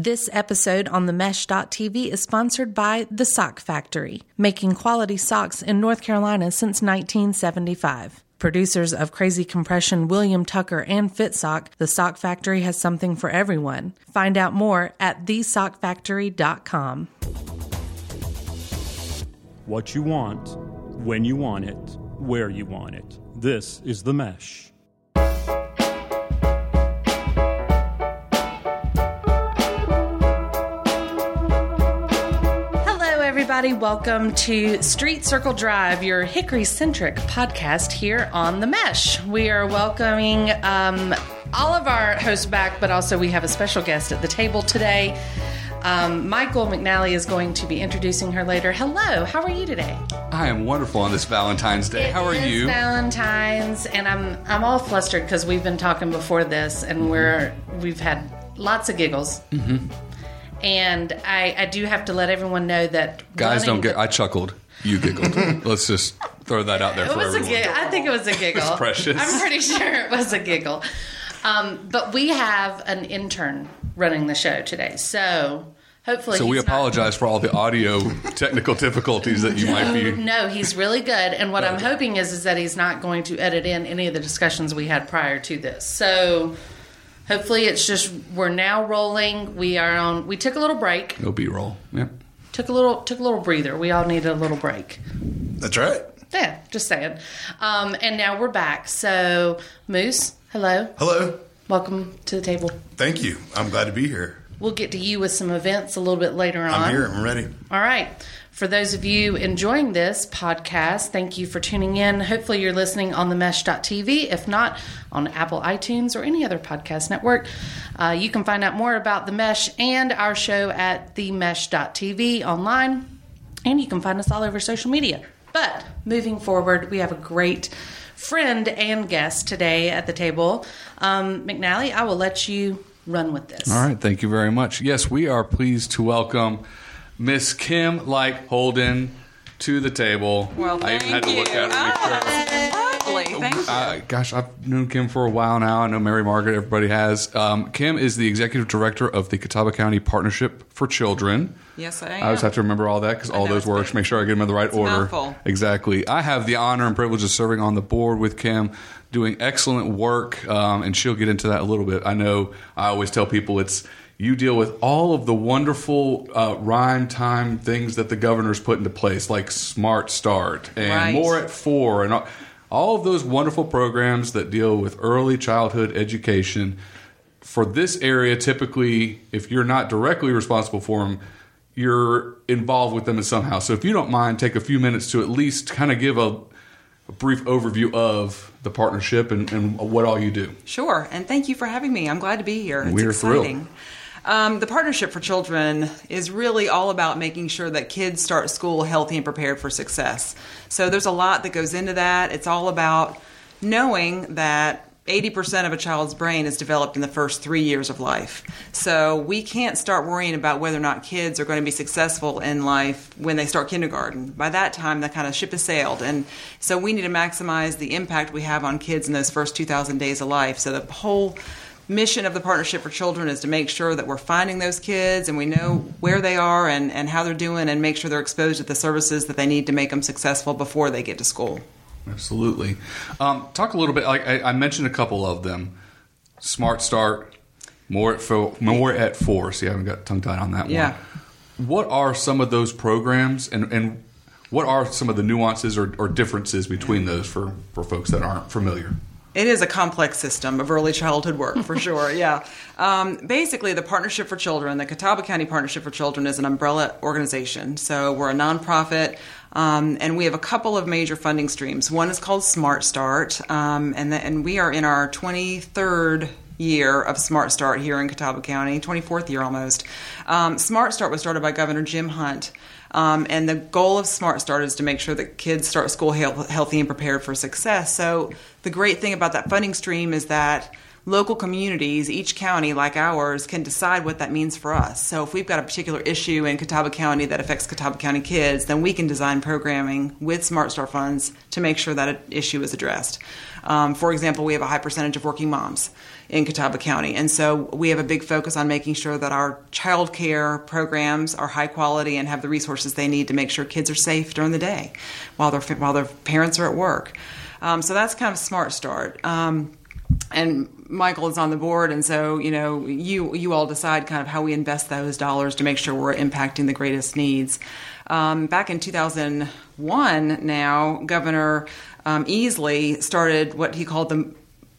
This episode on the Mesh.tv is sponsored by The Sock Factory, making quality socks in North Carolina since 1975. Producers of Crazy Compression, William Tucker, and FitSock, The Sock Factory has something for everyone. Find out more at thesockfactory.com. What you want, when you want it, where you want it. This is The Mesh. Everybody. Welcome to Street Circle Drive, your Hickory centric podcast here on The Mesh. We are welcoming um, all of our hosts back, but also we have a special guest at the table today. Um, Michael McNally is going to be introducing her later. Hello, how are you today? I am wonderful on this Valentine's Day. How are It you? Valentine's, and I'm I'm all flustered because we've been talking before this, and we're we've had lots of giggles. Mm-hmm. And I, I do have to let everyone know that Guys don't get. I chuckled. You giggled. Let's just throw that out there It for was a everyone. giggle. I think it was a giggle. It's precious. I'm pretty sure it was a giggle. Um, but we have an intern running the show today, so hopefully. So we he's not- apologize for all the audio technical difficulties that you might be. No, he's really good, and what I'm hoping is is that he's not going to edit in any of the discussions we had prior to this. So hopefully, it's just we're now rolling. We are on. We took a little break. No B-roll. Yep. Took a little. Took a little breather. We all needed a little break. That's right. Yeah, just saying. Um, and now we're back. So Moose, hello, Hello. welcome to the table. Thank you. I'm glad to be here. We'll get to you with some events a little bit later on. I'm here. I'm ready. All right. For those of you enjoying this podcast, thank you for tuning in. Hopefully, you're listening on the mesh.tv. If not, on Apple iTunes or any other podcast network. Uh, you can find out more about the mesh and our show at themesh.tv online. And you can find us all over social media. But moving forward, we have a great friend and guest today at the table. Um, McNally, I will let you run with this. All right. Thank you very much. Yes, we are pleased to welcome Miss Kim Light Holden to the table. Well, I thank even had to you. look at her. to make sure. Oh, lovely. Thank you. Uh, gosh, I've known Kim for a while now. I know Mary Margaret, everybody has. Um, Kim is the executive director of the Catawba County Partnership for Children. yes, I I always have to remember all that because all know, those words, make sure I get them in the right order. mouthful. Exactly. I have the honor and privilege of serving on the board with Kim, doing excellent work, um, and she'll get into that a little bit. I know I always tell people it's you deal with all of the wonderful uh, rhyme time things that the governor's put into place, like Smart Start and Right. More at Four, and all, all of those wonderful programs that deal with early childhood education. For this area, typically, if you're not directly responsible for them, you're involved with them in somehow. So if you don't mind, take a few minutes to at least kind of give a, a brief overview of the partnership and, and what all you do. Sure, and thank you for having me. I'm glad to be here. It's We're thrilled. Um, the Partnership for Children is really all about making sure that kids start school healthy and prepared for success. So there's a lot that goes into that. It's all about knowing that 80% of a child's brain is developed in the first three years of life. So we can't start worrying about whether or not kids are going to be successful in life when they start kindergarten. By that time, that kind of ship has sailed. And so we need to maximize the impact we have on kids in those first 2,000 days of life. So the whole mission of the Partnership for Children is to make sure that we're finding those kids and we know where they are and, and how they're doing and make sure they're exposed to the services that they need to make them successful before they get to school. Absolutely. Um, talk a little bit. Like I, I mentioned a couple of them: Smart Start, more at fo- more at four. See, I haven't got tongue tied on that Yeah. one. What are some of those programs, and and what are some of the nuances or, or differences between those for for folks that aren't familiar? It is a complex system of early childhood work, for sure. Yeah. Um, basically, the Partnership for Children, the Catawba County Partnership for Children, is an umbrella organization. So we're a nonprofit, um, and we have a couple of major funding streams. One is called Smart Start, um, and, the, and we are in our 23rd year of Smart Start here in Catawba County, 24th year almost. Um, Smart Start was started by Governor Jim Hunt. Um, and the goal of Smart Start is to make sure that kids start school health, healthy and prepared for success. So the great thing about that funding stream is that local communities, each county like ours, can decide what that means for us. So if we've got a particular issue in Catawba County that affects Catawba County kids, then we can design programming with Smart Start funds to make sure that issue is addressed. Um, for example, we have a high percentage of working moms in Catawba County, and so we have a big focus on making sure that our child care programs are high quality and have the resources they need to make sure kids are safe during the day while their while their parents are at work. Um, so that's kind of Smart Start. Um, and Michael is on the board, and so you know you you all decide kind of how we invest those dollars to make sure we're impacting the greatest needs. Um, back in 2001, now Governor um, Easley started what he called the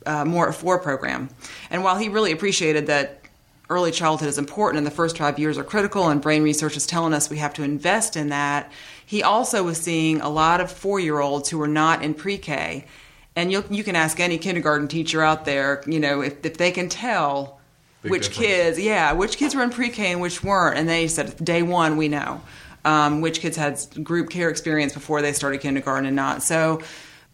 uh, More at Four program, and while he really appreciated that early childhood is important and the first five years are critical, and brain research is telling us we have to invest in that, he also was seeing a lot of four year olds who were not in pre K and you you can ask any kindergarten teacher out there, you know, if, if they can tell Big which difference. kids, yeah, which kids were in pre-K and which weren't, and they said day one we know um, which kids had group care experience before they started kindergarten and not. So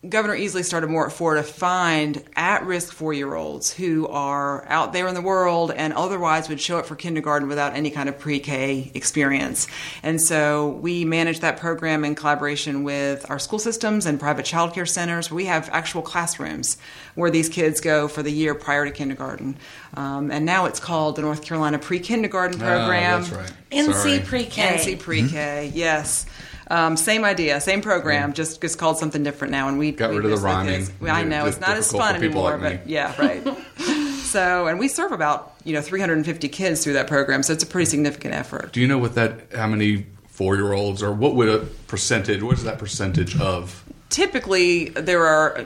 Governor Easley started more at four to find at risk four year olds who are out there in the world and otherwise would show up for kindergarten without any kind of pre K experience. And so we manage that program in collaboration with our school systems and private child care centers. We have actual classrooms where these kids go for the year prior to kindergarten. Um, and now it's called the North Carolina Pre Kindergarten ah, Program. Oh, that's right. NC Pre K. NC Pre K, mm-hmm. yes. Um, same idea, same program, yeah. just just called something different now. And we got we rid of the rhyming. I know it's not as fun anymore, like but yeah, right. so, and we serve about you know 350 kids through that program, so it's a pretty significant effort. Do you know what that? How many four year olds, or what would a percentage? What is that percentage of? Typically, there are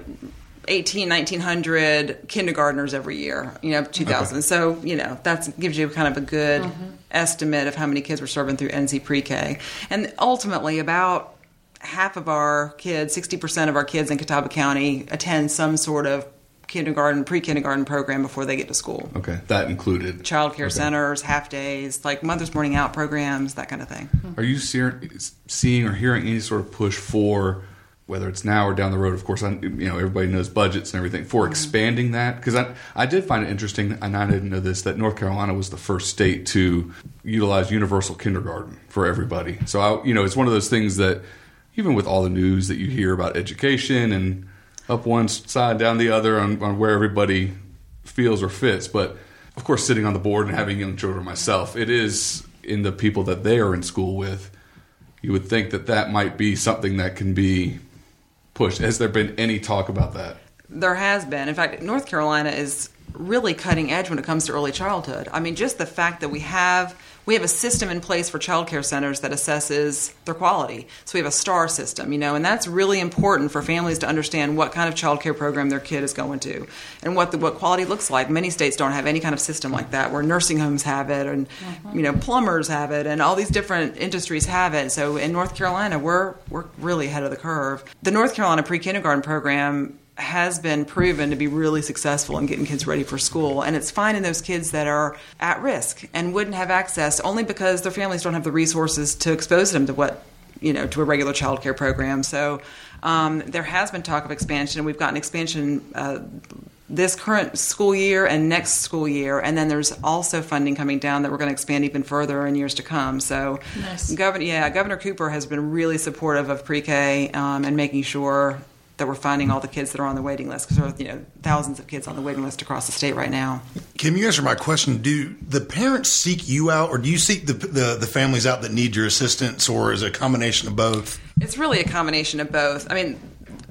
18, 1900 kindergartners every year, you know, 2000. Okay. So, you know, that gives you kind of a good mm-hmm. Estimate of how many kids we're serving through NC Pre K. And ultimately, about half of our kids, 60% of our kids in Catawba County attend some sort of kindergarten, pre kindergarten program before they get to school. Okay, that included child care okay. centers, half days, like Mother's Morning Out programs, that kind of thing. Are you seeing or hearing any sort of push for whether it's now or down the road, of course, I, you know everybody knows budgets and everything for mm-hmm. expanding that. Because I, I did find it interesting, and I didn't know this, that North Carolina was the first state to utilize universal kindergarten for everybody. So I, you know, it's one of those things that even with all the news that you hear about education and up one side, down the other on, on where everybody feels or fits, but of course, sitting on the board and having young children myself, it is in the people that they are in school with. You would think that that might be something that can be pushed. Has there been any talk about that? There has been. In fact, North Carolina is really cutting edge when it comes to early childhood. I mean, just the fact that we have we have a system in place for child care centers that assesses their quality. So we have a STAR system, you know, and that's really important for families to understand what kind of child care program their kid is going to and what the, what quality looks like. Many states don't have any kind of system like that, where nursing homes have it, and mm-hmm. you know, plumbers have it, and all these different industries have it. So in North Carolina, we're we're really ahead of the curve. The North Carolina pre kindergarten program has been proven to be really successful in getting kids ready for school. And it's finding those kids that are at risk and wouldn't have access only because their families don't have the resources to expose them to what, you know, to a regular child care program. So um, there has been talk of expansion. We've gotten expansion. Uh, this current school year and next school year, and then there's also funding coming down that we're going to expand even further in years to come. So, nice. Governor, yeah, Governor Cooper has been really supportive of pre-K um, and making sure that we're finding all the kids that are on the waiting list because there are you know thousands of kids on the waiting list across the state right now. Kim, you answer my question. Do the parents seek you out, or do you seek the, the, the families out that need your assistance, or is it a combination of both? It's really a combination of both. I mean,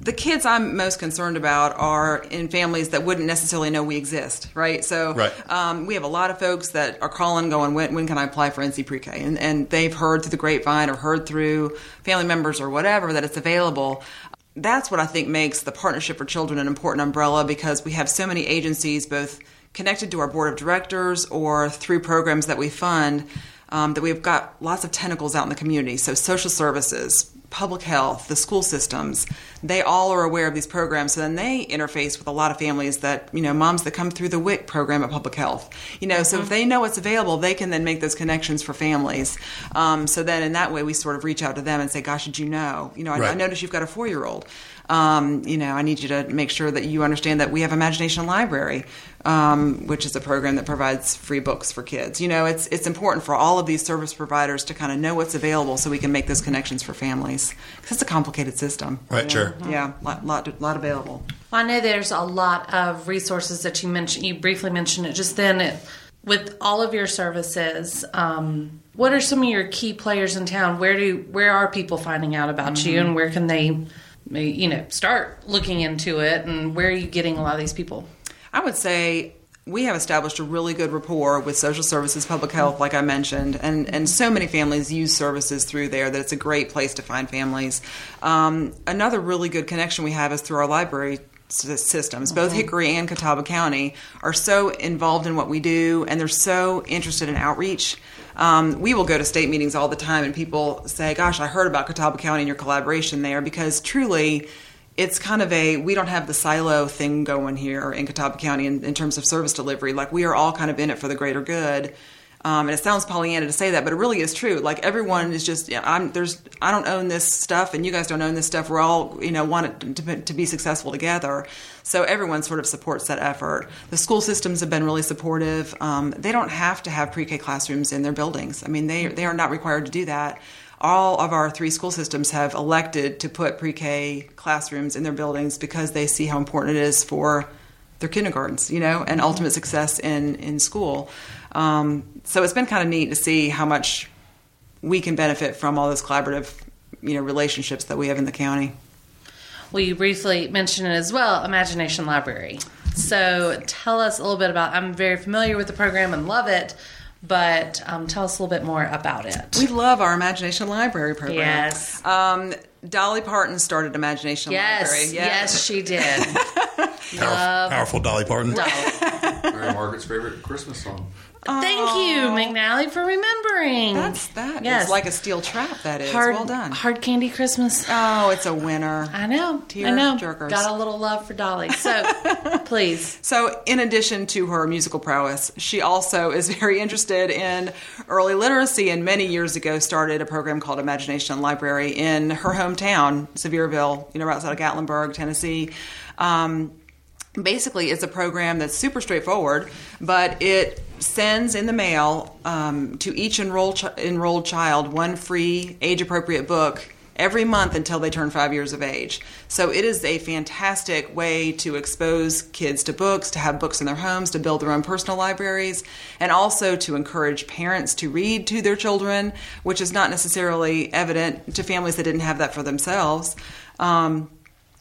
the kids I'm most concerned about are in families that wouldn't necessarily know we exist, right? So right. Um, we have a lot of folks that are calling, going, when, when can I apply for NC Pre-K? And, and they've heard through the grapevine or heard through family members or whatever that it's available that's what I think makes the Partnership for Children an important umbrella because we have so many agencies, both connected to our board of directors or through programs that we fund, um, that we've got lots of tentacles out in the community. So, social services, public health, the school systems, they all are aware of these programs. So then they interface with a lot of families that, you know, moms that come through the WIC program at public health. You know, mm-hmm. so if mm-hmm. they know what's available, they can then make those connections for families. Um, so then in that way, we sort of reach out to them and say, gosh, did you know? You know, I, right. I noticed you've got a four year old. Um, you know, I need you to make sure that you understand that we have Imagination Library, um, which is a program that provides free books for kids. You know, it's it's important for all of these service providers to kind of know what's available so we can make those connections for families because it's a complicated system. Right, sure. Yeah, lot lot lot available. Well, I know there's a lot of resources that you mentioned. You briefly mentioned it just then. It, with all of your services, um, what are some of your key players in town? Where do where are people finding out about you, and where can they, you know, start looking into it? And where are you getting a lot of these people? I would say we have established a really good rapport with social services, public health, like I mentioned, and, and so many families use services through there that it's a great place to find families. Um, another really good connection we have is through our library systems. Both Hickory and Catawba County are so involved in what we do, and they're so interested in outreach. Um, we will go to state meetings all the time, and people say, "Gosh, I heard about Catawba County and your collaboration there," because truly it's kind of a we don't have the silo thing going here in Catawba County in, in terms of service delivery. Like we are all kind of in it for the greater good. Um, and it sounds Pollyanna to say that, but it really is true. Like everyone is just, yeah, I'm there's I don't own this stuff, and you guys don't own this stuff. We're all you know want it to, be- to be successful together. So everyone sort of supports that effort. The school systems have been really supportive. Um, they don't have to have pre-K classrooms in their buildings. I mean, they they are not required to do that all of our three school systems have elected to put pre-K classrooms in their buildings because they see how important it is for their kindergartens, you know, and ultimate success in in school. Um, so it's been kind of neat to see how much we can benefit from all those collaborative, you know, relationships that we have in the county. Well, you briefly mentioned it as well, Imagination Library. So tell us a little bit about. I'm very familiar with the program and love it, but um, tell us a little bit more about it. We love our Imagination Library program. Yes. Um, Dolly Parton started Imagination Library. yes, yes, she did. Powerful, powerful Dolly Parton. Dolly. Mary Margaret's favorite Christmas song. Thank you, McNally, for remembering. That's that. Yes. It's like a steel trap. That is hard, well done. Hard candy Christmas. Oh, it's a winner. I know. Tear I know. jerkers. Got a little love for Dolly. So please. So, in addition to her musical prowess, she also is very interested in early literacy and many years ago started a program called Imagination Library in her hometown, Sevierville, you know, right outside of Gatlinburg, Tennessee. Um, basically, it's a program that's super straightforward, but it sends in the mail um, to each enrolled, ch- enrolled child one free age appropriate book every month until they turn five years of age. So it is a fantastic way to expose kids to books, to have books in their homes, to build their own personal libraries, and also to encourage parents to read to their children, which is not necessarily evident to families that didn't have that for themselves. Um,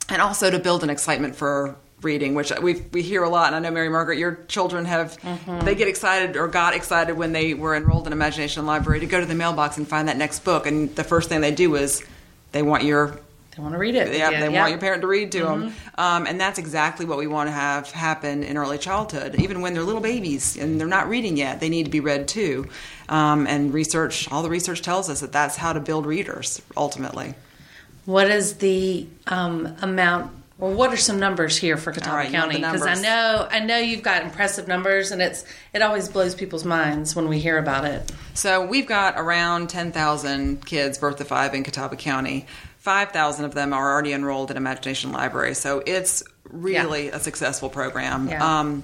and also to build an excitement for reading, which we we hear a lot. And I know Mary Margaret, your children have they get excited or got excited when they were enrolled in Imagination Library to go to the mailbox and find that next book, and the first thing they do is they want your They want to read it. yeah, they yeah. want your parent to read to them, um, and that's exactly what we want to have happen in early childhood. Even when they're little babies and they're not reading yet, they need to be read too. Um, and research, all the research tells us that that's how to build readers ultimately. What is the um, amount, or what are some numbers here for Catawba right, County? Because I know, I know you've got impressive numbers, and it's it always blows people's minds when we hear about it. So we've got around 10,000 kids birth to five in Catawba County. 5,000 of them are already enrolled in Imagination Library. So it's really a successful program. Yeah. Um,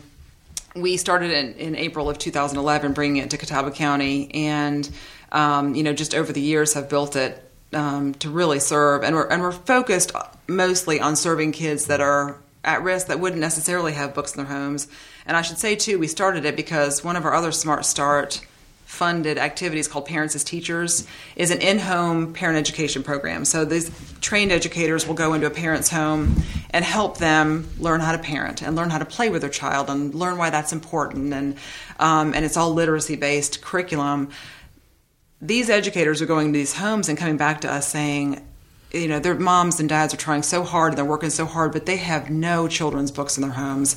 we started in, in April of 2011, bringing it to Catawba County, and um, you know, just over the years have built it um, to really serve, and we're and we're focused mostly on serving kids that are at risk that wouldn't necessarily have books in their homes. And I should say too, we started it because one of our other Smart Start funded activities called Parents as Teachers is an in-home parent education program. So these trained educators will go into a parent's home and help them learn how to parent and learn how to play with their child and learn why that's important. And um, and it's all literacy-based curriculum. These educators are going to these homes and coming back to us saying, you know, their moms and dads are trying so hard and they're working so hard, but they have no children's books in their homes.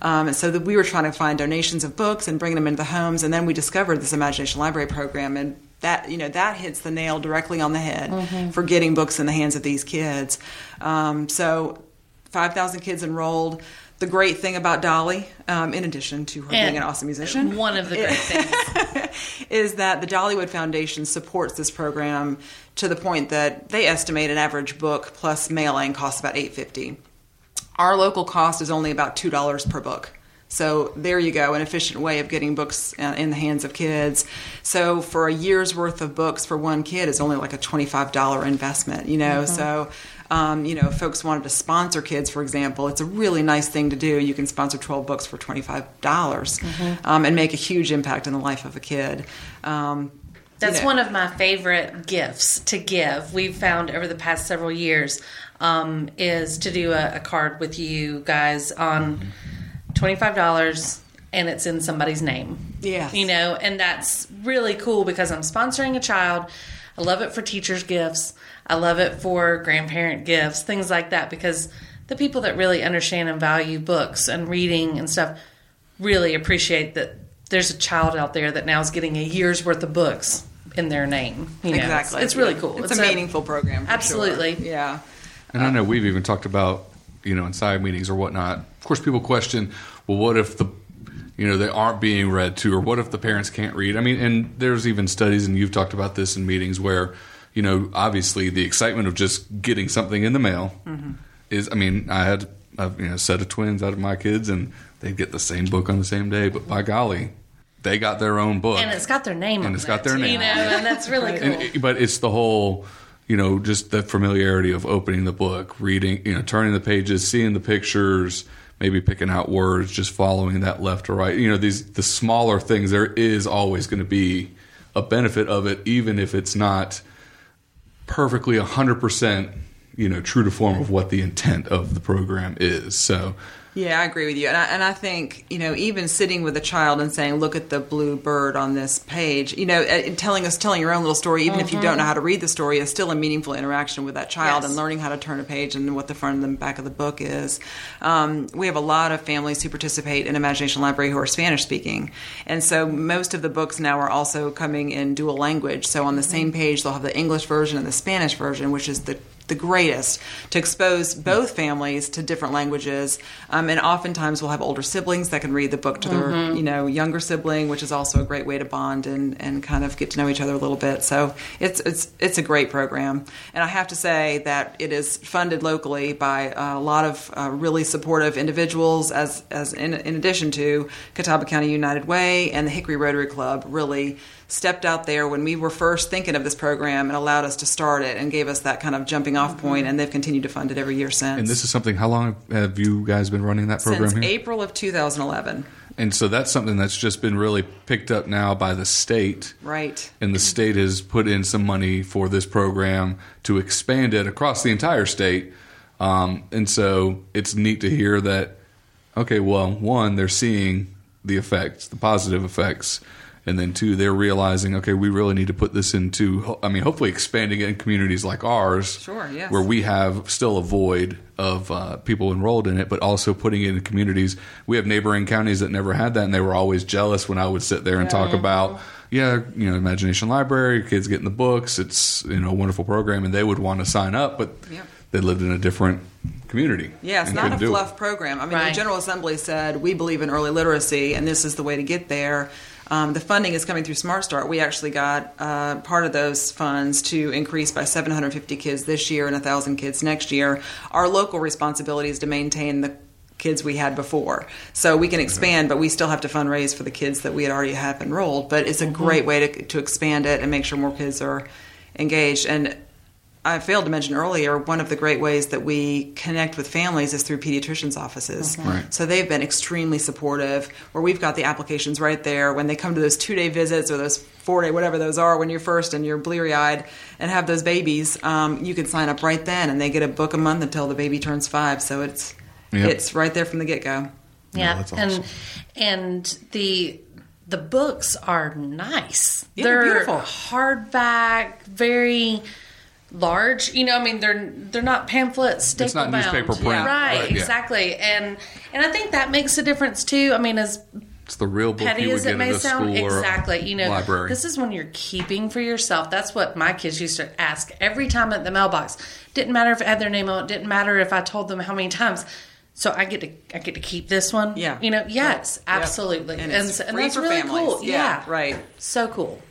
Um, and so that we were trying to find donations of books and bring them into the homes, and then we discovered this Imagination Library program, and that you know that hits the nail directly on the head for getting books in the hands of these kids. Um, so, five thousand kids enrolled. The great thing about Dolly, um, in addition to her being an awesome musician, One of the great things. is that the Dollywood Foundation supports this program to the point that they estimate an average book plus mailing costs about eight fifty. Our local cost is only about two dollars per book. So there you go, an efficient way of getting books uh, in the hands of kids. So for a year's worth of books for one kid is only like a twenty-five dollar investment, you know. So um, you know, if folks wanted to sponsor kids, for example, it's a really nice thing to do. You can sponsor twelve books for twenty-five dollars um, and make a huge impact in the life of a kid. Um, That's you know- one of my favorite gifts to give. We've found over the past several years um, is to do a, a card with you guys on twenty five dollars, and it's in somebody's name. Yeah, you know, and that's really cool because I'm sponsoring a child. I love it for teachers' gifts. I love it for grandparent gifts, things like that, because the people that really understand and value books and reading and stuff really appreciate that there's a child out there that now is getting a year's worth of books in their name. You know, Exactly. It's, really cool. It's, a, meaningful program. for Absolutely. sure. Yeah. And I know we've even talked about, you know, in side meetings or whatnot. Of course, people question, well, what if the, you know, they aren't being read to, or what if the parents can't read? I mean, and there's even studies, and you've talked about this in meetings where, you know, obviously the excitement of just getting something in the mail mm-hmm. is. I mean, I had a you know set of twins out of my kids, and they'd get the same book on the same day, but by golly, they got their own book, And it's got their name And on it's it, got their name You know, and that's really cool. and but it's the whole, you know, just the familiarity of opening the book, reading, you know, turning the pages, seeing the pictures, maybe picking out words, just following that left or right. You know, these the smaller things. There is always going to be a benefit of it, even if it's not perfectly hundred percent, you know, true to form of what the intent of the program is. So. Yeah, I agree with you, and I, and I think you know even sitting with a child and saying, "Look at the blue bird on this page," you know, uh, telling us telling your own little story, even if you don't know how to read the story, is still a meaningful interaction with that child Yes. and learning how to turn a page and what the front and the back of the book is. Um, we have a lot of families who participate in Imagination Library who are Spanish speaking, and so most of the books now are also coming in dual language. So on the same page, they'll have the English version and the Spanish version, which is the the greatest to expose both families to different languages. Um, and oftentimes we'll have older siblings that can read the book to their you know younger sibling which is also a great way to bond and, and kind of get to know each other a little bit. So it's it's it's a great program. And i have to say that it is funded locally by a lot of uh, really supportive individuals as as in, in addition to catawba county united way and the hickory rotary club really stepped out there when we were first thinking of this program and allowed us to start it and gave us that kind of jumping off point, and they've continued to fund it every year since. And this is something. How long have you guys been running that program since here? April of 2011, And so that's something that's just been really picked up now by the state. right? And the state has put in some money for this program to expand it across the entire state. Um, and so it's neat to hear that, okay, well, one, they're seeing the effects, the positive effects. And then two, they're realizing, okay, we really need to put this into, I mean, hopefully expanding it in communities like ours. Sure, yes. Where we have still a void of uh, people enrolled in it, but also putting it in communities. We have neighboring counties that never had that, and they were always jealous when I would sit there and talk about, yeah, you know, Imagination Library, kids getting the books. It's you know a wonderful program, and they would want to sign up, but Yep. they lived in a different community. Yeah, it's not a couldn't it. fluff program. I mean, Right. the General Assembly said we believe in early literacy, and this is the way to get there. Um, the funding is coming through Smart Start. We actually got uh, part of those funds to increase by 750 kids this year and 1,000 kids next year. Our local responsibility is to maintain the kids we had before. So we can expand, but we still have to fundraise for the kids that we had already have enrolled. But it's a great way to, to expand it and make sure more kids are engaged. And I failed to mention earlier, one of the great ways that we connect with families is through pediatricians' offices. Right. So they've been extremely supportive, where we've got the applications right there. When they come to those two day visits or those four day, whatever those are, when you're first and you're bleary eyed and have those babies, um, you can sign up right then and they get a book a month until the baby turns five. So it's, Yep. it's right there from the get go. Yeah, that's and awesome. and the the books are nice. Yeah, they're they're beautiful. hardback, very large. You know, I mean, they're they're not pamphlets. Staple It's not bound. newspaper print, right? but yeah. Exactly, and and I think that makes a difference too. I mean, as It's the real book petty you would as get it may sound, school or exactly. You know, library. this is when you're keeping for yourself. That's what my kids used to ask every time at the mailbox. Didn't matter if it had their name on it. Didn't matter if I told them how many times. So I get to I get to keep this one. Yeah. You know, yes, Yep. absolutely. And And, it's so- and that's for really families. cool. Yeah, right. So cool.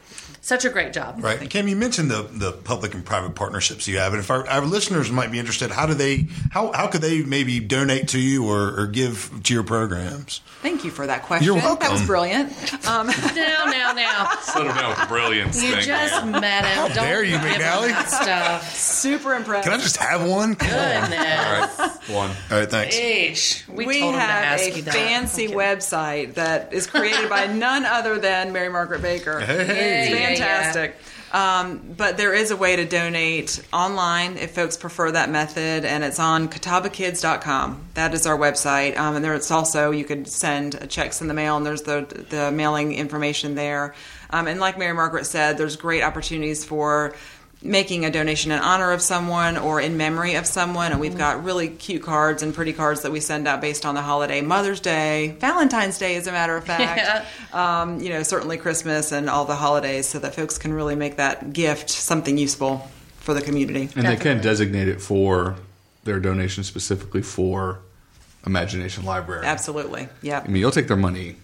Such a great job. Right. And Kim, you mentioned the, the public and private partnerships you have. And if our, our listeners might be interested, how do they, how, how could they maybe donate to you or, or give to your programs? Thank you for that question. You're welcome. That was brilliant. Um, Now, now, now. Settle down with the brilliance You thing. just man. met him. How Don't dare you, give him McNally? that Stuff. super impressed. Can I just have one? Come on. Goodness. All right, one. right. Thanks. Eesh. We, we told him to have ask a you that. fancy Okay. website that is created by none other than Mary Margaret Baker. Hey. It's Yeah, yeah, fantastic. Um, but there is a way to donate online if folks prefer that method, and it's on catawbakids.com. That is our website. Um, and there's also, you could send checks in the mail, and there's the, the mailing information there. Um, and like Mary Margaret said, there's great opportunities for making a donation in honor of someone or in memory of someone. And we've got really cute cards and pretty cards that we send out based on the holiday. Mother's day valentine's day as a matter of fact. Um, you know certainly christmas and all the holidays so that folks can really make that gift something useful for the community. And they can designate it for their donation specifically for Imagination Library. absolutely. Yeah I mean, you'll take their money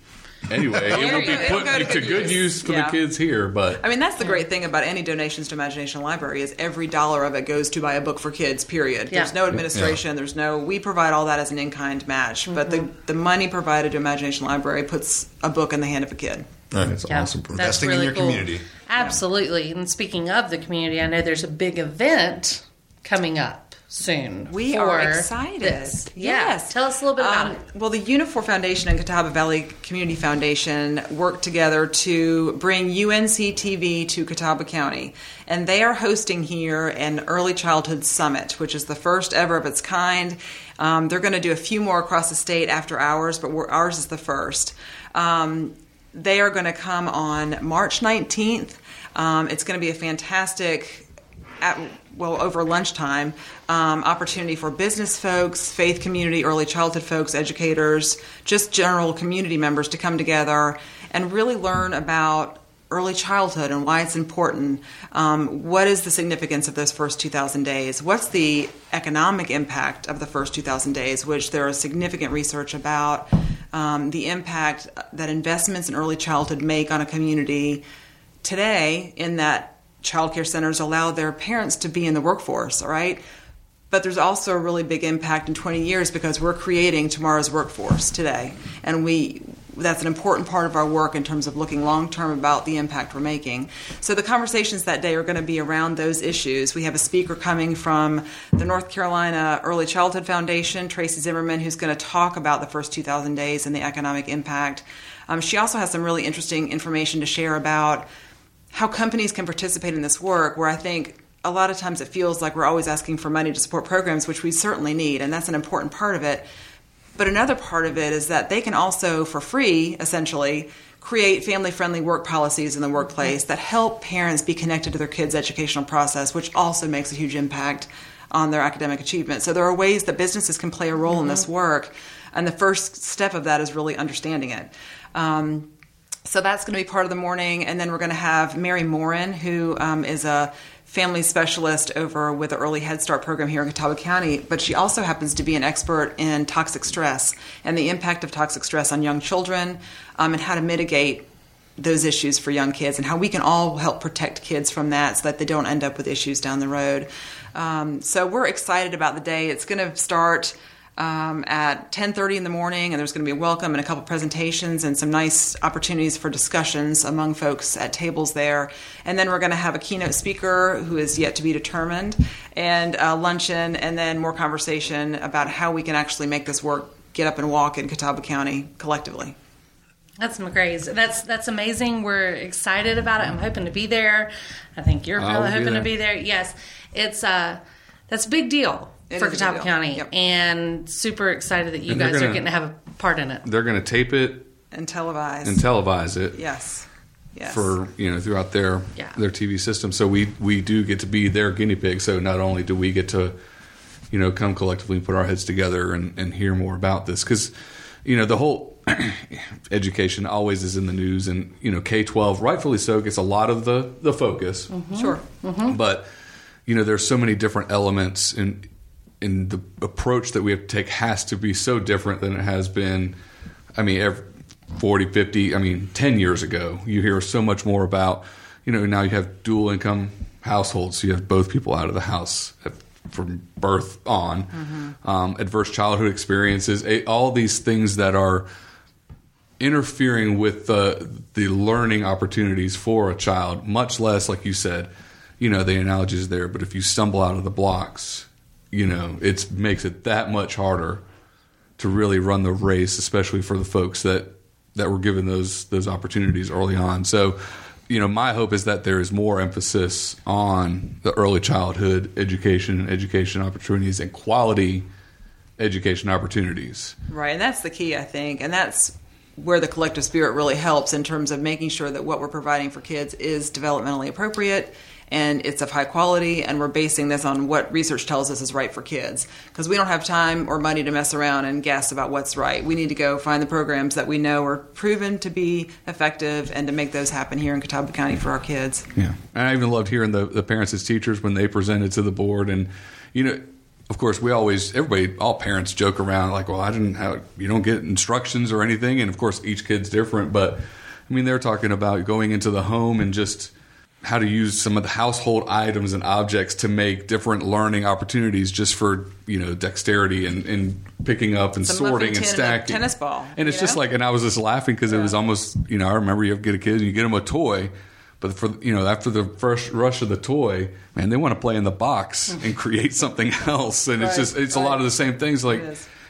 anyway. it It'll be it'll put go to to good good use. use for Yeah. the kids here, but I mean, that's the great thing about any donations to Imagination Library is every dollar of it goes to buy a book for kids. Period. Yeah. There's no administration. There's no. We provide all that as an in-kind match, but the mm-hmm. the money provided to Imagination Library puts a book in the hand of a kid. All right. it's Yeah, awesome. that's Investing in your cool. community. Absolutely. And speaking of the community, I know there's a big event coming up soon. We are excited. this. Yeah. Yes. Tell us a little bit about Um, it. Well, the Unifour Foundation and Catawba Valley Community Foundation work together to bring UNC TV to Catawba County. And they are hosting here an Early Childhood Summit, which is the first ever of its kind. Um, they're going to do a few more across the state after ours, but we're, ours is the first. Um, they are going to come on March 19th. Um, it's going to be a fantastic at well over lunchtime um, opportunity for business folks faith community early childhood folks educators just general community members to come together and really learn about early childhood and why it's important. Um, what is the significance of those first 2000 days? What's the economic impact of the first 2000 days which there is significant research about um, the impact that investments in early childhood make on a community today in that child care centers allow their parents to be in the workforce, all right? But there's also a really big impact in 20 years because we're creating tomorrow's workforce today. And we that's an important part of our work in terms of looking long term about the impact we're making. So the conversations that day are going to be around those issues. We have a speaker coming from the North Carolina Early Childhood Foundation, Tracy Zimmerman, who's going to talk about the first 2,000 days and the economic impact. Um, she also has some really interesting information to share about how companies can participate in this work where I think a lot of times it feels like we're always asking for money to support programs, which we certainly need, and that's an important part of it. But another part of it is that they can also, for free, essentially, create family friendly work policies in the workplace that help parents be connected to their kids' educational process, which also makes a huge impact on their academic achievement. So there are ways that businesses can play a role in this work, and the first step of that is really understanding it. Um, so that's going to be part of the morning, and then we're going to have Mary Morin, who um, is a family specialist over with the Early Head Start program here in Catawba County, but she also happens to be an expert in toxic stress and the impact of toxic stress on young children um, and how to mitigate those issues for young kids and how we can all help protect kids from that so that they don't end up with issues down the road. Um, so we're excited about the day. It's going to start um, at 10.30 in the morning and there's going to be a welcome and a couple presentations and some nice opportunities for discussions among folks at tables there and then we're going to have a keynote speaker who is yet to be determined and a luncheon and then more conversation about how we can actually make this work get up and walk in catawba county collectively That's great. That's that's amazing. We're excited about it. I'm hoping to be there. I think you're probably hoping there. to be there. Yes, it's uh that's a big deal It for is a big Catawba. County, Yep. and super excited that you And guys are gonna- getting to have a part in it. They're going to tape it and televise and televise it yes yes for you know throughout their Yeah. their TV system. So we we do get to be their guinea pig. So not only do we get to you know come collectively and put our heads together and, and hear more about this because you know the whole education always is in the news and you know K twelve rightfully so gets a lot of the the focus. sure mm-hmm. Mm-hmm. but you know there's so many different elements in and the approach that we have to take has to be so different than it has been. I mean, every 40, 50, I mean, 10 years ago, you hear so much more about, you know, now you have dual income households. So you have both people out of the house from birth on, um, adverse childhood experiences, all these things that are interfering with the the learning opportunities for a child. Much less, like you said, you know, the analogy is there. But if you stumble out of the blocks, you know, it makes it that much harder to really run the race, especially for the folks that that were given those those opportunities early on. So you know, my hope is that there is more emphasis on the early childhood education and education opportunities and quality education opportunities. Right, and that's the key, I think, and that's where the collective spirit really helps in terms of making sure that what we're providing for kids is developmentally appropriate and it's of high quality and we're basing this on what research tells us is right for kids. Because we don't have time or money to mess around and guess about what's right. We need to go find the programs that we know are proven to be effective and to make those happen here in catawba county for our kids. Yeah. And i even loved hearing the, the parents as teachers when they presented to the board. And you know of course, we always, everybody, all parents joke around like, well, I didn't have, you don't get instructions or anything. And of course, each kid's different. But I mean, they're talking about going into the home and just how to use some of the household items and objects to make different learning opportunities just for you know dexterity and, and picking up and Some sorting and stacking tennis ball, and it's just know? like and i was just laughing because it was almost you know i remember you get a kid and you get them a toy but for you know after the first rush of the toy man they want to play in the box and create something else and it's just it's a lot of the same things like.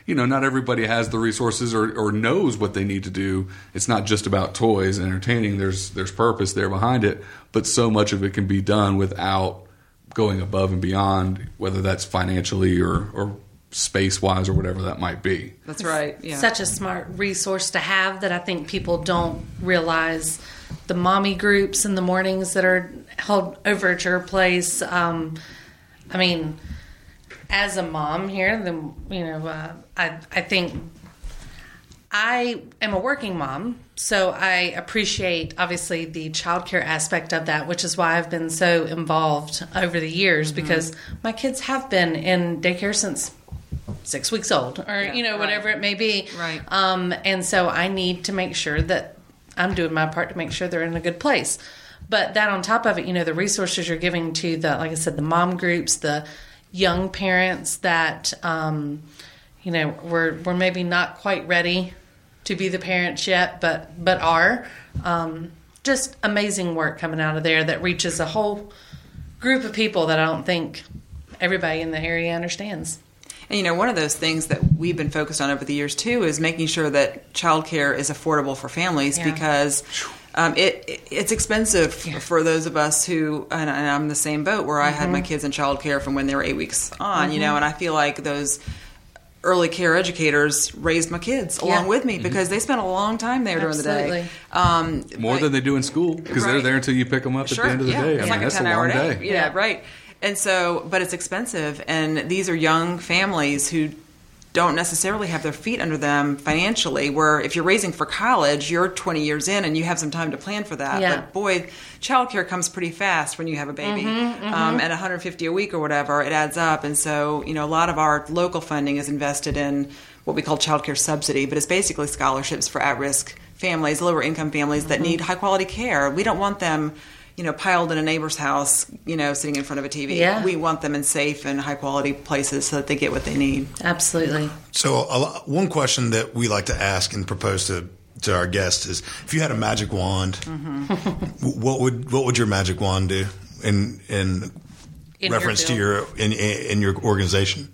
You know, not everybody has the resources or, or knows what they need to do. It's not just about toys and entertaining. There's there's purpose there behind it, but so much of it can be done without going above and beyond, whether that's financially or, or space wise or whatever that might be. that's right yeah Such a smart resource to have that I think people don't realize. The mommy groups in the mornings that are held over at your place. Um, I mean, as a mom here, then you know, uh, I I think I am a working mom, so I appreciate obviously the childcare aspect of that, which is why I've been so involved over the years Mm-hmm. because my kids have been in daycare since six weeks old, or you know right. whatever it may be. Right. Um, and so I need to make sure that I'm doing my part to make sure they're in a good place. But that on top of it, you know, the resources you're giving to the, like I said, the mom groups, the young parents that, um, you know, we're we're maybe not quite ready to be the parents yet, but but are. Um, just amazing work coming out of there that reaches a whole group of people that I don't think everybody in the area understands. And you know, one of those things that we've been focused on over the years too is making sure that childcare is affordable for families Yeah. because um, it, it it's expensive for those of us who, and, and I'm the same boat where I had Mm-hmm. my kids in childcare from when they were eight weeks on, you know, and I feel like those early care educators raised my kids along with me because they spent a long time there during the day. Um, More but- than they do in school because they're there until you pick them up Sure, at the end of the yeah. day. It's I like mean, that's a 10 hour long day. Yeah, right. And so, but it's expensive, and these are young families who don't necessarily have their feet under them financially. Where if you're raising for college, you're 20 years in and you have some time to plan for that. Yeah. But boy, childcare comes pretty fast when you have a baby, Mm-hmm, Um, and 150 a week or whatever, it adds up. And so, you know, a lot of our local funding is invested in what we call childcare subsidy, but it's basically scholarships for at-risk families, lower income families Mm-hmm. that need high quality care. We don't want them, you know, piled in a neighbor's house, you know, sitting in front of a TV. Yeah. We want them in safe and high quality places so that they get what they need. Absolutely. So, a one question that we like to ask and propose to to our guests is: if you had a magic wand, mm-hmm. w- what would what would your magic wand do in in, In your reference to your in in your organization?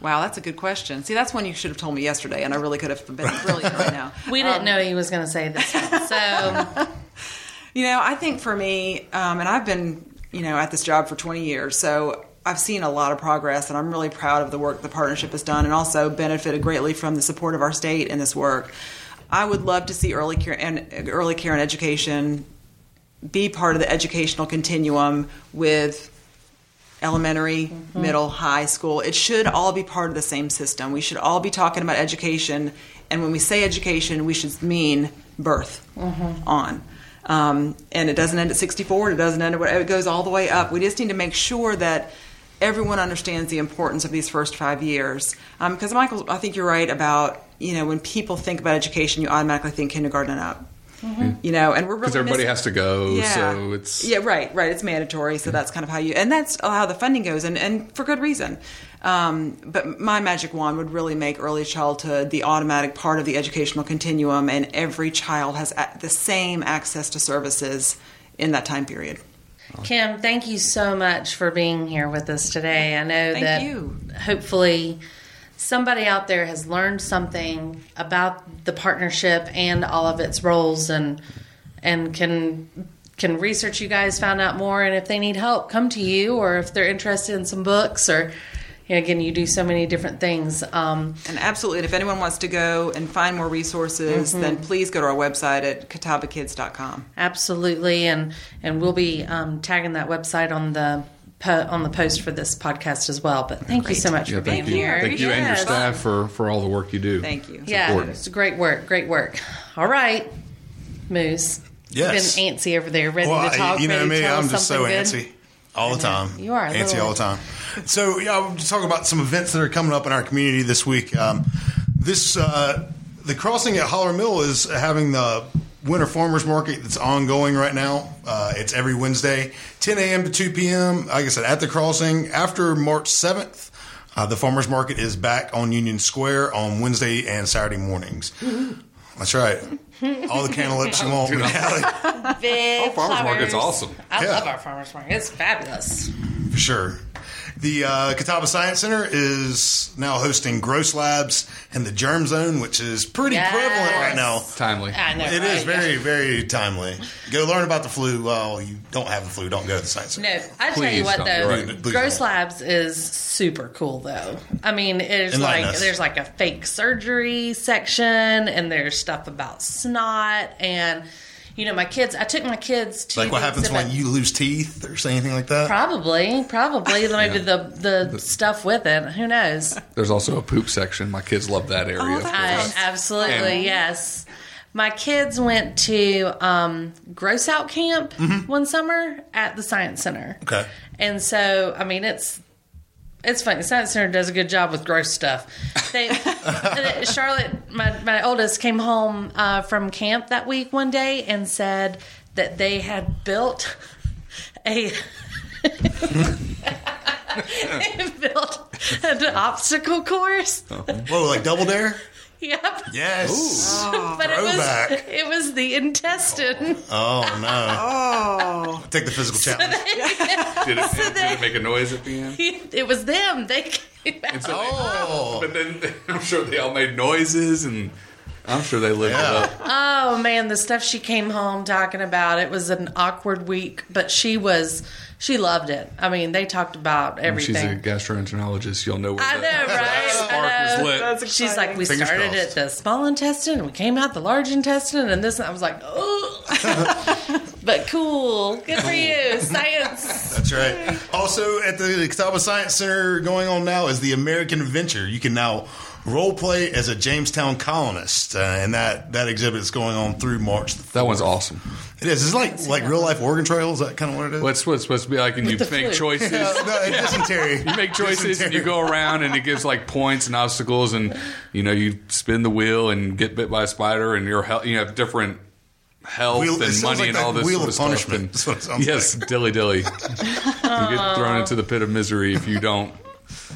Wow, that's a good question. See, that's one you should have told me yesterday, and I really could have been brilliant right now. We didn't um, know he was going to say this. One, so You know, I think for me, um, and I've been, you know, at this job for 20 years, so I've seen a lot of progress, and I'm really proud of the work the partnership has done, and also benefited greatly from the support of our state in this work. I would love to see early care and early care and education be part of the educational continuum with elementary, middle, high school. It should all be part of the same system. We should all be talking about education, and when we say education, we should mean birth on. Um, and it doesn't end at 64. It doesn't end at whatever. It goes all the way up. We just need to make sure that everyone understands the importance of these first five years. Um, because Michael, I think you're right about you know when people think about education, you automatically think kindergarten and up. Mm-hmm. Mm-hmm. You know, and we're really Because everybody miss- has to go, yeah. so it's yeah, right, right. It's mandatory, so that's kind of how you, and that's how the funding goes, and, and for good reason. Um, but my magic wand would really make early childhood the automatic part of the educational continuum, and every child has a- the same access to services in that time period. Kim, thank you so much for being here with us today. I know Thank that you. hopefully somebody out there has learned something about the partnership and all of its roles and and can can research you guys find out more and if they need help come to you or if they're interested in some books or you know, again you do so many different things um, And absolutely, and if anyone wants to go and find more resources, then please go to our website at catawbakids.com. Absolutely, and and we'll be um, tagging that website on the po- on the post for this podcast as well. But thank you so much yeah. for being you, here. thank you, and your staff for for all the work you do. Thank you. Yeah, important. it's great work. Great work. All right, Moose. Yes. Been antsy over there, ready Well, to talk. You know ready to me, I'm just so good. antsy all the time. You are antsy little- all the time. So yeah, I'll just talk about some events that are coming up in our community this week. Um, this uh, the crossing at Hollar Mill is having the Winter Farmers Market that's ongoing right now. Uh, it's every Wednesday, 10 a.m. to 2 p.m. Like I said, at the crossing after March 7th. Uh, the farmers market is back on Union Square on Wednesday and Saturday mornings. That's right. All the cantaloupes you want. Big Our farmers market's awesome. I Yeah. love our farmers market. It's fabulous. for sure. The uh, Catawba Science Center is now hosting Gross Labs and the Germ Zone, which is pretty Yes. prevalent right now. Timely. I know. It right? is very, very timely. Go learn about the flu. Well, you don't have the flu. Don't go to the Science Center. No, I tell you what though, Right. Gross don't. Labs is super cool though. I mean, it's like us. there's like a fake surgery section, and there's stuff about snot, and you know, my kids. I took my kids to Like what happens exhibit. when you lose teeth or say anything like that? Probably, probably maybe the the stuff with it. Who knows? There's also a poop section. My kids love that area. of I, absolutely, And- yes. My kids went to um, Gross Out Camp one summer at the Science Center. Okay. And so, I mean, it's it's funny. The Science Center does a good job with gross stuff. They, Charlotte, my, my oldest, came home uh, from camp that week one day and said that they had built a. they built an obstacle course. Whoa, like Double Dare? Yep. Yes. But it was it was the intestine. Oh no. Oh, Take the physical challenge. Did it, did it make a noise at the end? It was them. They came out. And so they- Oh. but then I'm sure they all made noises, and I'm sure they lived Yeah. it up. Oh man, the stuff she came home talking about. It was an awkward week, but she was she loved it. I mean, they talked about When she's a gastroenterologist, you'll know where I the, know, right? spark I was lit. That's She's like, we Fingers started crossed. at the small intestine, and we came out the large intestine, and this. And I was like, oh, but cool, good for you, science. That's right. Also, at the Catawba Science Center going on now is the American Adventure. You can now role play as a Jamestown colonist, uh, and that that exhibit is going on through March. The That one's awesome. It is. It's like like real life Oregon Trail. Is that kind of what it is? What's what's supposed to be like, and you make flu. choices. No, no, dysentery. You make choices and you go around and it gives like points and obstacles and you know you spin the wheel and get bit by a spider and your health you have different health Wheel- and money like and all this wheel sort of stuff. punishment. And- That's what it sounds yes, dilly dilly. you get thrown into the pit of misery if you don't.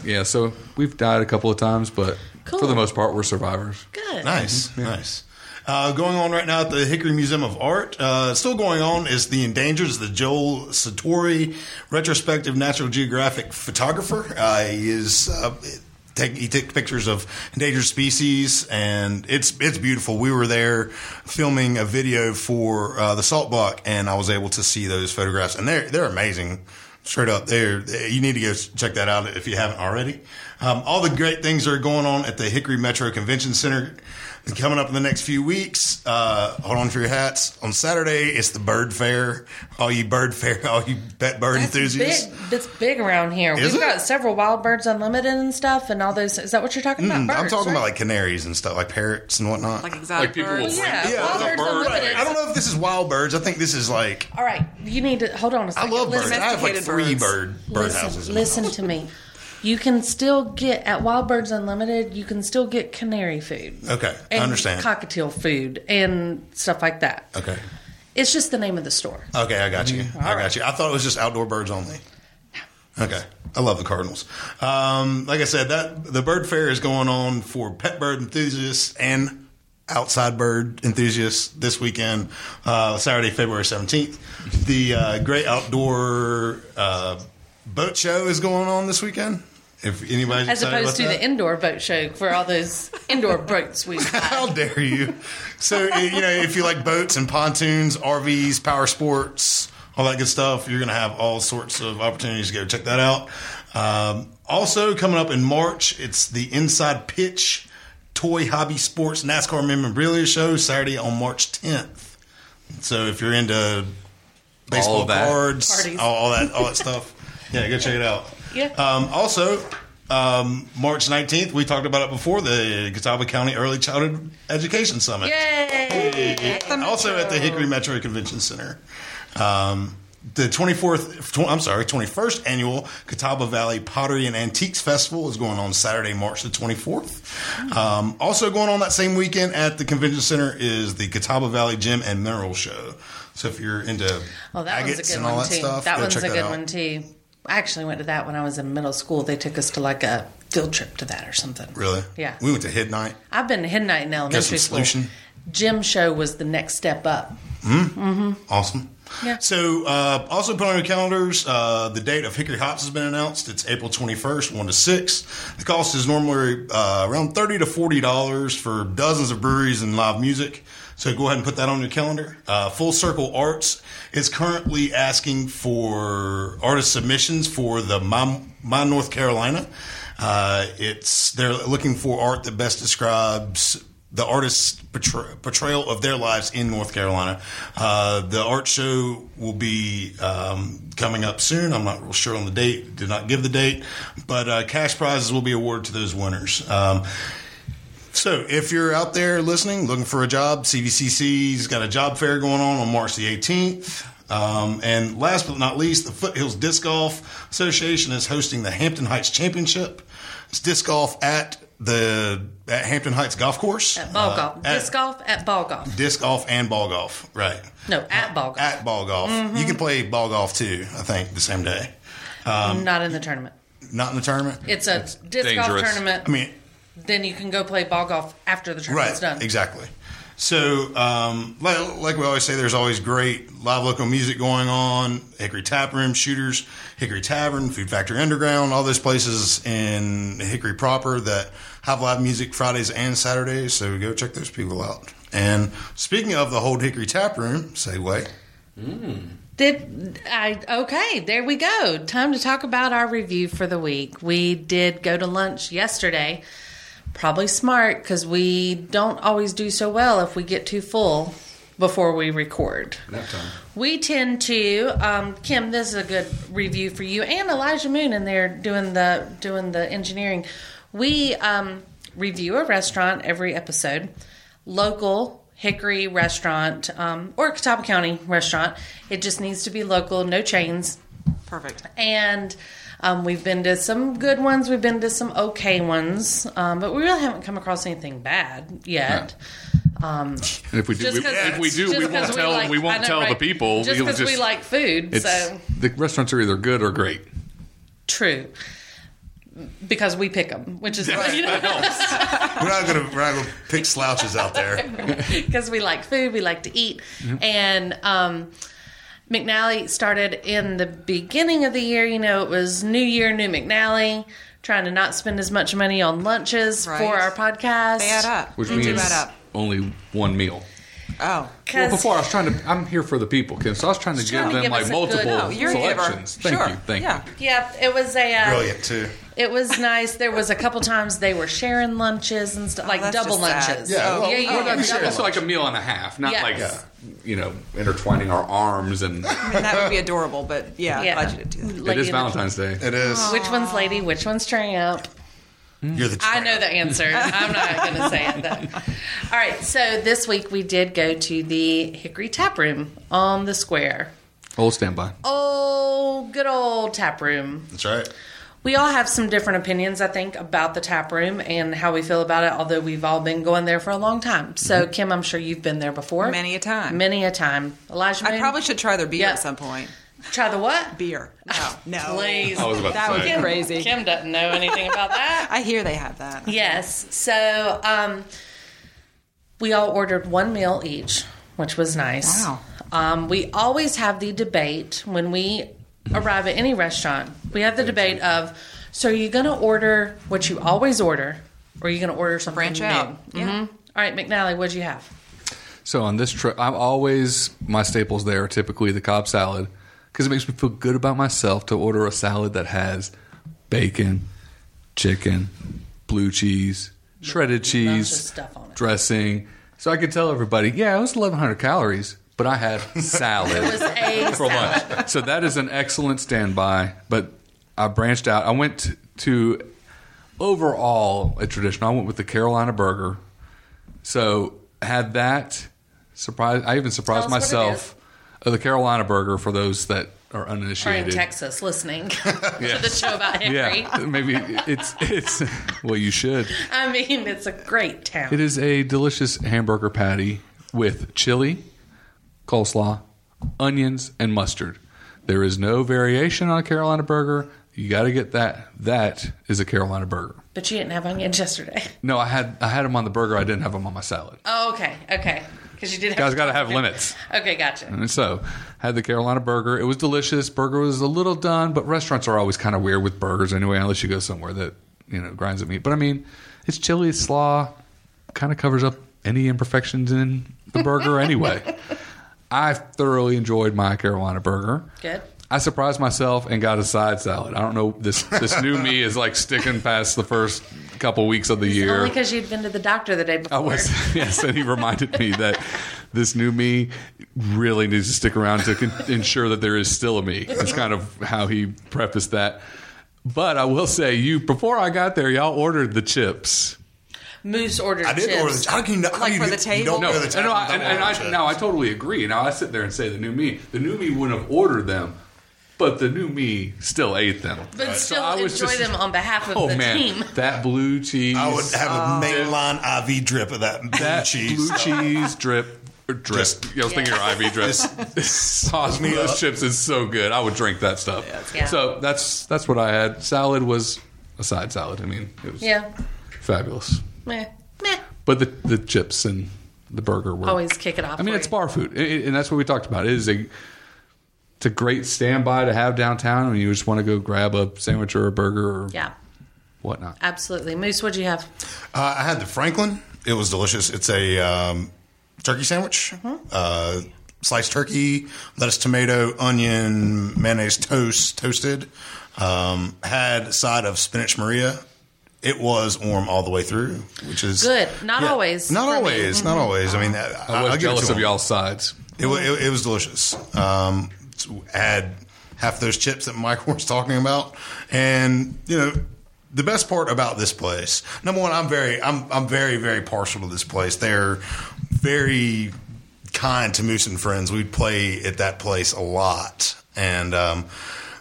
Yeah, so we've died a couple of times, but for the most part, we're survivors. Good. Nice, nice. Uh, going on right now at the Hickory Museum of Art, uh, still going on is the Endangered, is the Joel Sartore retrospective National Geographic photographer. Uh, he is uh, take he took pictures of endangered species, and it's it's beautiful. We were there filming a video for uh, the Salt Buck, and I was able to see those photographs, and they're they're amazing. Straight up, there you need to go check that out if you haven't already. Um, all the great things that are going on at the Hickory Metro Convention Center. Coming up in the next few weeks, uh, hold on for your hats. On Saturday, it's the bird fair. All you bird fair, all you pet bird That's enthusiasts. big. That's big around here. Is We've it? got several Wild Birds Unlimited and stuff, and all those. Is that what you're talking about? Mm, I'm talking right? about like canaries and stuff, like parrots and whatnot. Like exotic Like people birds. will yeah, yeah, Wild Birds bird. Unlimited. I don't know if this is wild birds. I think this is like All right, you need to hold on a second. I love birds. I have like three birds. bird bird houses. listen, listen to me. You can still get at Wild Birds Unlimited. You can still get canary food. Okay, I understand. Cockatiel food and stuff like that. Okay, It's just the name of the store. okay, I got you. I got right. you. I thought it was just outdoor birds only. Okay, I love the Cardinals. Um, like I said, that the bird fair is going on for pet bird enthusiasts and outside bird enthusiasts this weekend, uh, Saturday, February seventeenth. The uh, Great Outdoor uh, Boat Show is going on this weekend. If anybody's As excited opposed to that. the indoor boat show for all those indoor boats we How dare you? So you know, if you like boats and pontoons, RVs, power sports, all that good stuff, you're going to have all sorts of opportunities to go check that out. Um, also, coming up in March, it's the Inside Pitch Toy Hobby Sports NASCAR Memorabilia Show Saturday on March 10th. So if you're into baseball All cards, all, all that, all that stuff, yeah, go check it out. Yeah. Um, also, um, March 19th, we talked about it before, the Catawba County Early Childhood Education Summit. Yay! Also at the Hickory Metro Convention Center. Um, the 24th, tw- I'm sorry, 21st annual Catawba Valley Pottery and Antiques Festival is going on Saturday, March the 24th. Um, also going on that same weekend at the convention center is the Catawba Valley Gem and Mineral Show. So if you're into Oh, that one's a agates good and all one that too. stuff, that one's a good one too. I actually went to that when I was in middle school. They took us to like a field trip to that or something. Really? Yeah. We went to Hiddenite. I've been to Midnight in elementary school. solution. Gym show was the next step up. Mm hmm. Awesome. Yeah. So, uh, also put on your calendars, uh, the date of Hickory Hops has been announced. It's April 21st, 1 to 6. The cost is normally uh, around 30 to $40 for dozens of breweries and live music. So go ahead and put that on your calendar. Uh, Full Circle Arts is currently asking for artist submissions for the My, My North Carolina. Uh, it's they're looking for art that best describes the artist's portray- portrayal of their lives in North Carolina. Uh, the art show will be um, coming up soon. I'm not real sure on the date. Did not give the date, but uh, cash prizes will be awarded to those winners. Um, so, if you're out there listening, looking for a job, CVCC's got a job fair going on on March the 18th. Um, and last but not least, the Foothills Disc Golf Association is hosting the Hampton Heights Championship. It's disc golf at the at Hampton Heights Golf Course. At ball Uh, golf. at- Disc golf at ball golf. disc golf and ball golf, right? No, at ball golf. At ball golf, Mm-hmm. you can play ball golf too. I think the same day, um, Not in the tournament. not in the tournament. It's a disc golf tournament. I mean, then you can go play ball golf after the right? tournament's done. Exactly. So, um, like, like we always say, there's always great live local music going on. Hickory Tap Room, Shooters, Hickory Tavern, Food Factory Underground, all those places in Hickory proper that have live music Fridays and Saturdays. So go check those people out. And speaking of the whole Hickory Tap Room, segue. Did I? Okay, there we go. Time to talk about our review for the week. We did go to lunch yesterday. Probably smart because we don't always do so well if we get too full before we record. Time. We tend to, um, Kim. This is a good review for you and Elijah Moon, and they're doing the doing the engineering. We um, review a restaurant every episode, local Hickory restaurant um, or Catawba County restaurant. It just needs to be local, no chains, Perfect. and um, we've been to some good ones. We've been to some okay ones, um, but we really haven't come across anything bad yet. Um, And if we do, Just we, 'cause- if we do, just we 'cause won't tell. like- we won't know, tell the people. Just We'll because we like food, so the restaurants are either good or great. true. Because we pick them, which is you know, We're not gonna we're not gonna pick slouches out there. because we like food, we like to eat, and um, McNally started in the beginning of the year. You know, it was New Year, New McNally, trying to not spend as much money on lunches Right. for our podcast. They add up. Which means add up. only one meal. Oh, Well, 'Cause- before I was trying to, I'm here for the people, Kim. So I was trying to trying give to them give like us a good- multiple you're selections. Thank Sure. you, thank Yeah. you. yeah, it was a uh, Brilliant too. It was nice. There was a couple times they were sharing lunches and stuff, like double just sad. lunches. Yeah, well, yeah, you oh, get that's It's like a meal and a half, not Yes. like Yeah. you know intertwining our arms and. I mean, that would be adorable, but yeah, Yeah. glad you did do that. Lady is Valentine's Day. It is. Which one's lady? Which one's tramp? Hmm. You're the. I know the answer. I'm not going to say it though. All right. So this week we did go to the Hickory Tap Room on the square. Old standby. Oh, good old tap room. That's right. We all have some different opinions, I think, about the tap room and how we feel about it. Although we've all been going there for a long time. So mm-hmm. Kim, I'm sure you've been there before. Many a time. Many a time. Elijah, I maybe? probably should try their beer Yeah. at some point. Try the what? Beer. No, no. Please. I was about That to would say. be crazy. Kim doesn't know anything about that. I hear they have that. Yes. So um, we all ordered one meal each, which was nice. Wow. Um, we always have the debate when we arrive at any restaurant. We have the debate of, so are you going to order what you always order, or are you going to order something Branch new? out. Yeah. Mhm. All right, McNally, what'd you have? So on this trip, I'm always my staples there. are Typically the Cobb salad because it makes me feel good about myself to order a salad that has bacon, chicken, blue cheese, shredded cheese, stuff on it. dressing. So I could tell everybody, yeah, it was 1,100 calories, but I had salad It was a for salad. lunch. So that is an excellent standby. But I branched out. I went to, overall a traditional. I went with the Carolina burger. So had that surprise. I even surprised Tell us what it myself. Uh, the Carolina burger for those that are uninitiated. Or in. Texas listening to the show about Hickory. Yeah, maybe it's it's. Well, you should. I mean, it's a great town. It is a delicious hamburger patty with chili, coleslaw, onions, and mustard. There is no variation on a Carolina burger. You got to get that. That is a Carolina burger. But you didn't have onions yesterday. No, I had I had them on the burger. I didn't have them on my salad. Oh, okay, okay. Because you did. Have Guys got to have limits. Okay, gotcha. And so, had the Carolina burger. It was delicious. Burger was a little done, but restaurants are always kind of weird with burgers anyway, unless you go somewhere that you know grinds at meat. But I mean, it's chili, it's slaw, kind of covers up any imperfections in the burger anyway. I thoroughly enjoyed my Carolina burger. Good. I surprised myself and got a side salad. I don't know this this new me is like sticking past the first couple weeks of the year. Only because you'd been to the doctor the day before. I was yes, and he reminded me that this new me really needs to stick around to con- ensure that there is still a me. That's kind of how he prefaced that. But I will say, you before I got there, y'all ordered the chips. Moose ordered chips. I did chips. order the. How can you? How Like you for the table? Don't No, the and, no, I, table, and, don't and order I, chips. now I totally agree. Now I sit there and say the new me, the new me wouldn't have ordered them, but the new me still ate them. but So still I was enjoy just- them on behalf of Oh the man, team. that blue cheese. I would have a oh. mainline IV drip of that blue that cheese. blue cheese drip. Drip. Just- I was thinking your IV drip. Sauce me those chips is so good. I would drink that stuff. Yeah. So that's that's what I had. Salad was a side salad. I mean, it was Yeah. fabulous. Meh. Meh. But the the chips and the burger were Always kick it off. I mean, for it's you. bar food, It- it- and that's what we talked about. It is a it's a great standby to have downtown when you just want to go grab a sandwich or a burger or Yeah, whatnot. absolutely. Moose, what'd you have? Uh, I had the Franklin. It was delicious. It's a um, turkey sandwich. Uh, sliced turkey, lettuce, tomato, onion, mayonnaise, toast, toasted. Um, had a side of spinach Maria. It was warm all the way through, which is Good. Not always Not for me. always. Not always. I mean, I, I was I'll it jealous of y'all's sides. It, it, it was delicious. Um, so add half those chips that Mike was talking about, and you know the best part about this place. Number one, I'm very, I'm, I'm very, very partial to this place. They're very kind to Moose and friends. We play at that place a lot, and um,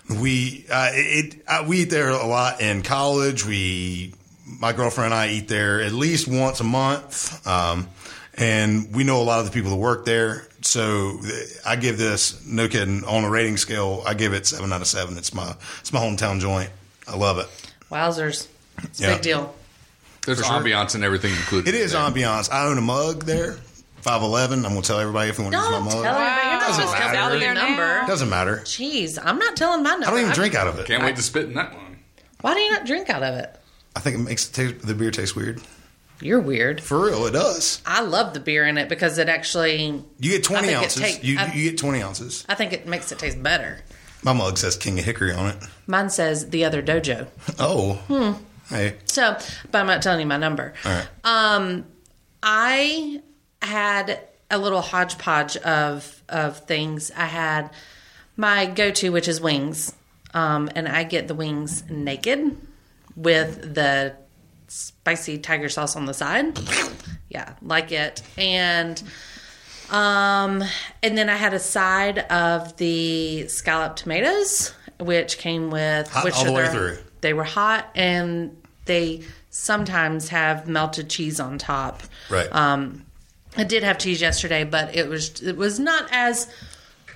we uh, it uh, we eat there a lot in college. We my girlfriend and I eat there at least once a month, um, and we know a lot of the people that work there. So I give this no kidding on a rating scale. I give it seven out of seven. It's my it's my hometown joint. I love it. Wowzers. It's a big deal. There's For sure. ambiance and everything included. It is there. ambiance. I own a mug there, five eleven. I'm gonna tell everybody if you want to use Don't my tell mug. everybody. You're Doesn't matter. Out your there number. Doesn't matter. Jeez, I'm not telling my number. I don't even I- drink out of it. Can't wait to spit in that one. Why do you not drink out of it? I think it makes the, taste, the beer taste weird. You're weird. For real, it does. I love the beer in it because it actually. You get 20 ounces. take- you, I- you get 20 ounces. I think it makes it taste better. My mug says King of Hickory on it. Mine says the other dojo. Oh. Hmm. Hey. So, but I'm not telling you my number. All right. Um, I had a little hodgepodge of of things. I had my go to, which is wings, um, and I get the wings naked with the spicy tiger sauce on the side. Yeah, like it. And um, and then I had a side of the scalloped tomatoes, which came with Hot which all the way through. They were hot, and they sometimes have melted cheese on top. Right. Um, I did have cheese yesterday, but it was it was not as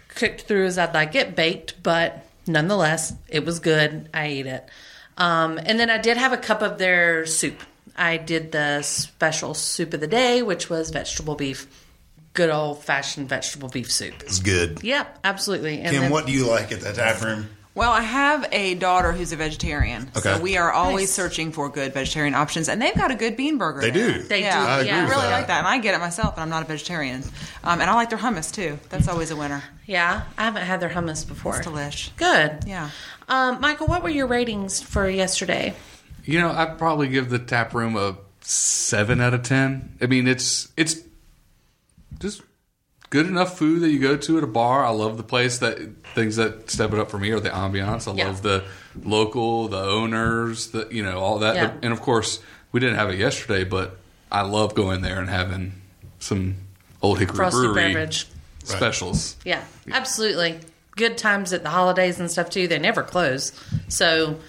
cooked through as I'd like it baked, but nonetheless, it was good. I ate it. Um, and then I did have a cup of their soup. I did the special soup of the day, which was vegetable beef, good old fashioned vegetable beef soup. It's good. Yep, absolutely. And Kim, then- what do you like at that tap room? Well, I have a daughter who's a vegetarian, Okay. so we are always Nice. searching for good vegetarian options, and they've got a good bean burger. They there. do. They yeah. do, I agree yeah. I really that. like that, and I get it myself, and I'm not a vegetarian. Um, and I like their hummus too. That's always a winner. Yeah, I haven't had their hummus before. It's delish. Good. Yeah. Um, Michael, what were your ratings for yesterday? You know, I'd probably give the tap room a seven out of ten. I mean, it's it's just good enough food that you go to at a bar. I love the place. That things that step it up for me are the ambiance. I Yeah. love the local, the owners, the you know all that. Yeah. And of course, we didn't have it yesterday, but I love going there and having some Old Hickory Frosty Brewery beverage. specials. Yeah, absolutely. Good times at the holidays and stuff too. They never close. So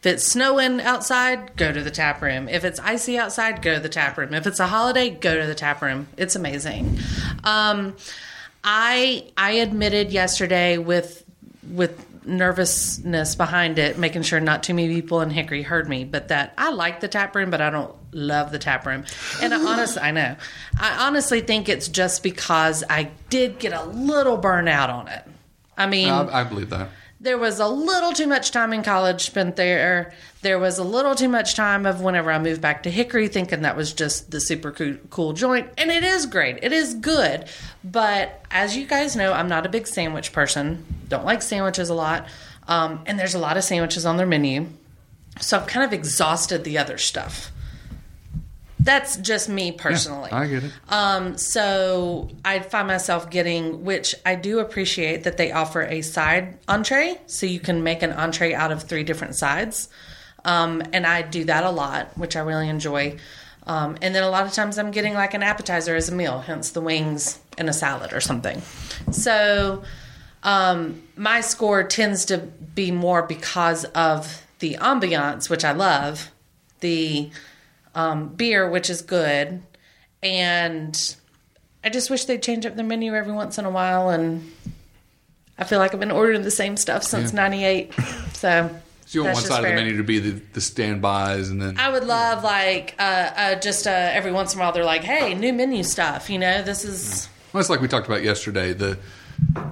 if it's snowing outside, go to the tap room. If it's icy outside, go to the tap room. If it's a holiday, go to the tap room. It's amazing. Um, I I admitted yesterday with with nervousness behind it, making sure not too many people in Hickory heard me, but that I like the tap room, but I don't love the tap room. And I honestly, I know, I honestly think it's just because I did get a little burnout on it. I mean, I, I believe that. there was a little too much time in college spent there. There was a little too much time of whenever I moved back to Hickory thinking that was just the super cool, cool joint. And it is great. It is good. But as you guys know, I'm not a big sandwich person. Don't like sandwiches a lot. Um, and there's a lot of sandwiches on their menu. So I've kind of exhausted the other stuff. That's just me personally. I get it. Um, so I find myself getting, which I do appreciate that they offer a side entree, so you can make an entree out of three different sides. Um, and I do that a lot, which I really enjoy. Um, and then a lot of times I'm getting like an appetizer as a meal, hence the wings and a salad or something. So um, my score tends to be more because of the ambiance, which I love, the um, beer, which is good, and I just wish they'd change up their menu every once in a while. And I feel like I've been ordering the same stuff since Yeah. '98. So, So you want that's one side of the menu to be the, the standbys, and then I would love like uh, uh, just uh, every once in a while they're like, "Hey, new menu stuff." You know, this is Well, it's like we talked about yesterday. The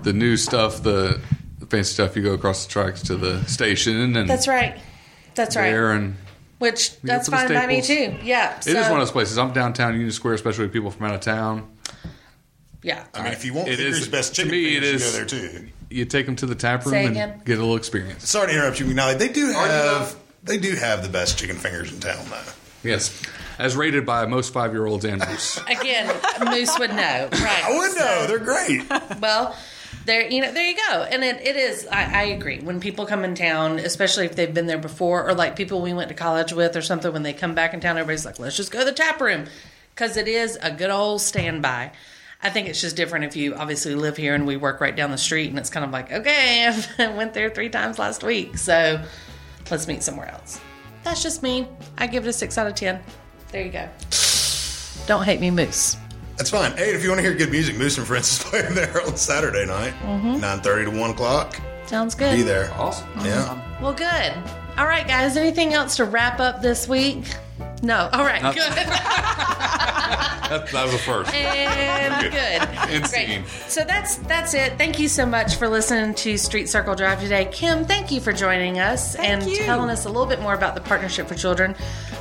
the new stuff, the, the fancy stuff. You go across the tracks to the station, and that's right. That's right. there, and Which go that's fine by me too. staples. Yeah, it is one of those places. I'm downtown Union Square, especially with people from out of town. Yeah, I mean, if you want It Hickory's is- best to chicken me, it fingers, is- you go there too. You take them to the tap room and again? get a little experience. Sorry to interrupt you, McNally. They do have they do have the best chicken fingers in town, though. Yes, as rated by most five year olds and moose. again, Moose would know, right? I would know. They're great. Well, there, you know, there you go. And it, it is. I, I agree. When people come in town, especially if they've been there before, or like people we went to college with, or something, when they come back in town, everybody's like, "Let's just go to the tap room," because it is a good old standby. I think it's just different if you obviously live here and we work right down the street, and it's kind of like, okay, I went there three times last week, so let's meet somewhere else. That's just me. I give it a six out of ten. There you go. Don't hate me, Moose. That's fine. Hey, if you want to hear good music, Moose and Friends is playing there on Saturday night, nine thirty to one o'clock. Sounds good. Be there. Awesome. Yeah. Well, good. All right, guys. Anything else to wrap up this week? No. All right. Good. That, that was a first. and good. And Great. scene. So that's that's it. Thank you so much for listening to Street Circle Drive today. Kim, thank you for joining us Thank and you. telling us a little bit more about the Partnership for Children,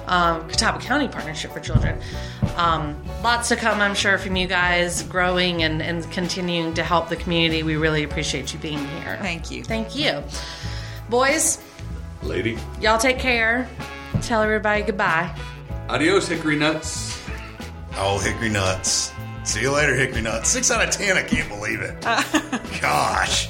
um, Catawba County Partnership for Children. Um, lots to come, I'm sure, from you guys growing and, and continuing to help the community. We really appreciate you being here. Thank you. Thank you. Boys, Lady. y'all take care. Tell everybody goodbye. Adios, Hickory Nuts. Oh, Hickory Nuts. See you later, Hickory Nuts. Six out of ten. I can't believe it. Gosh.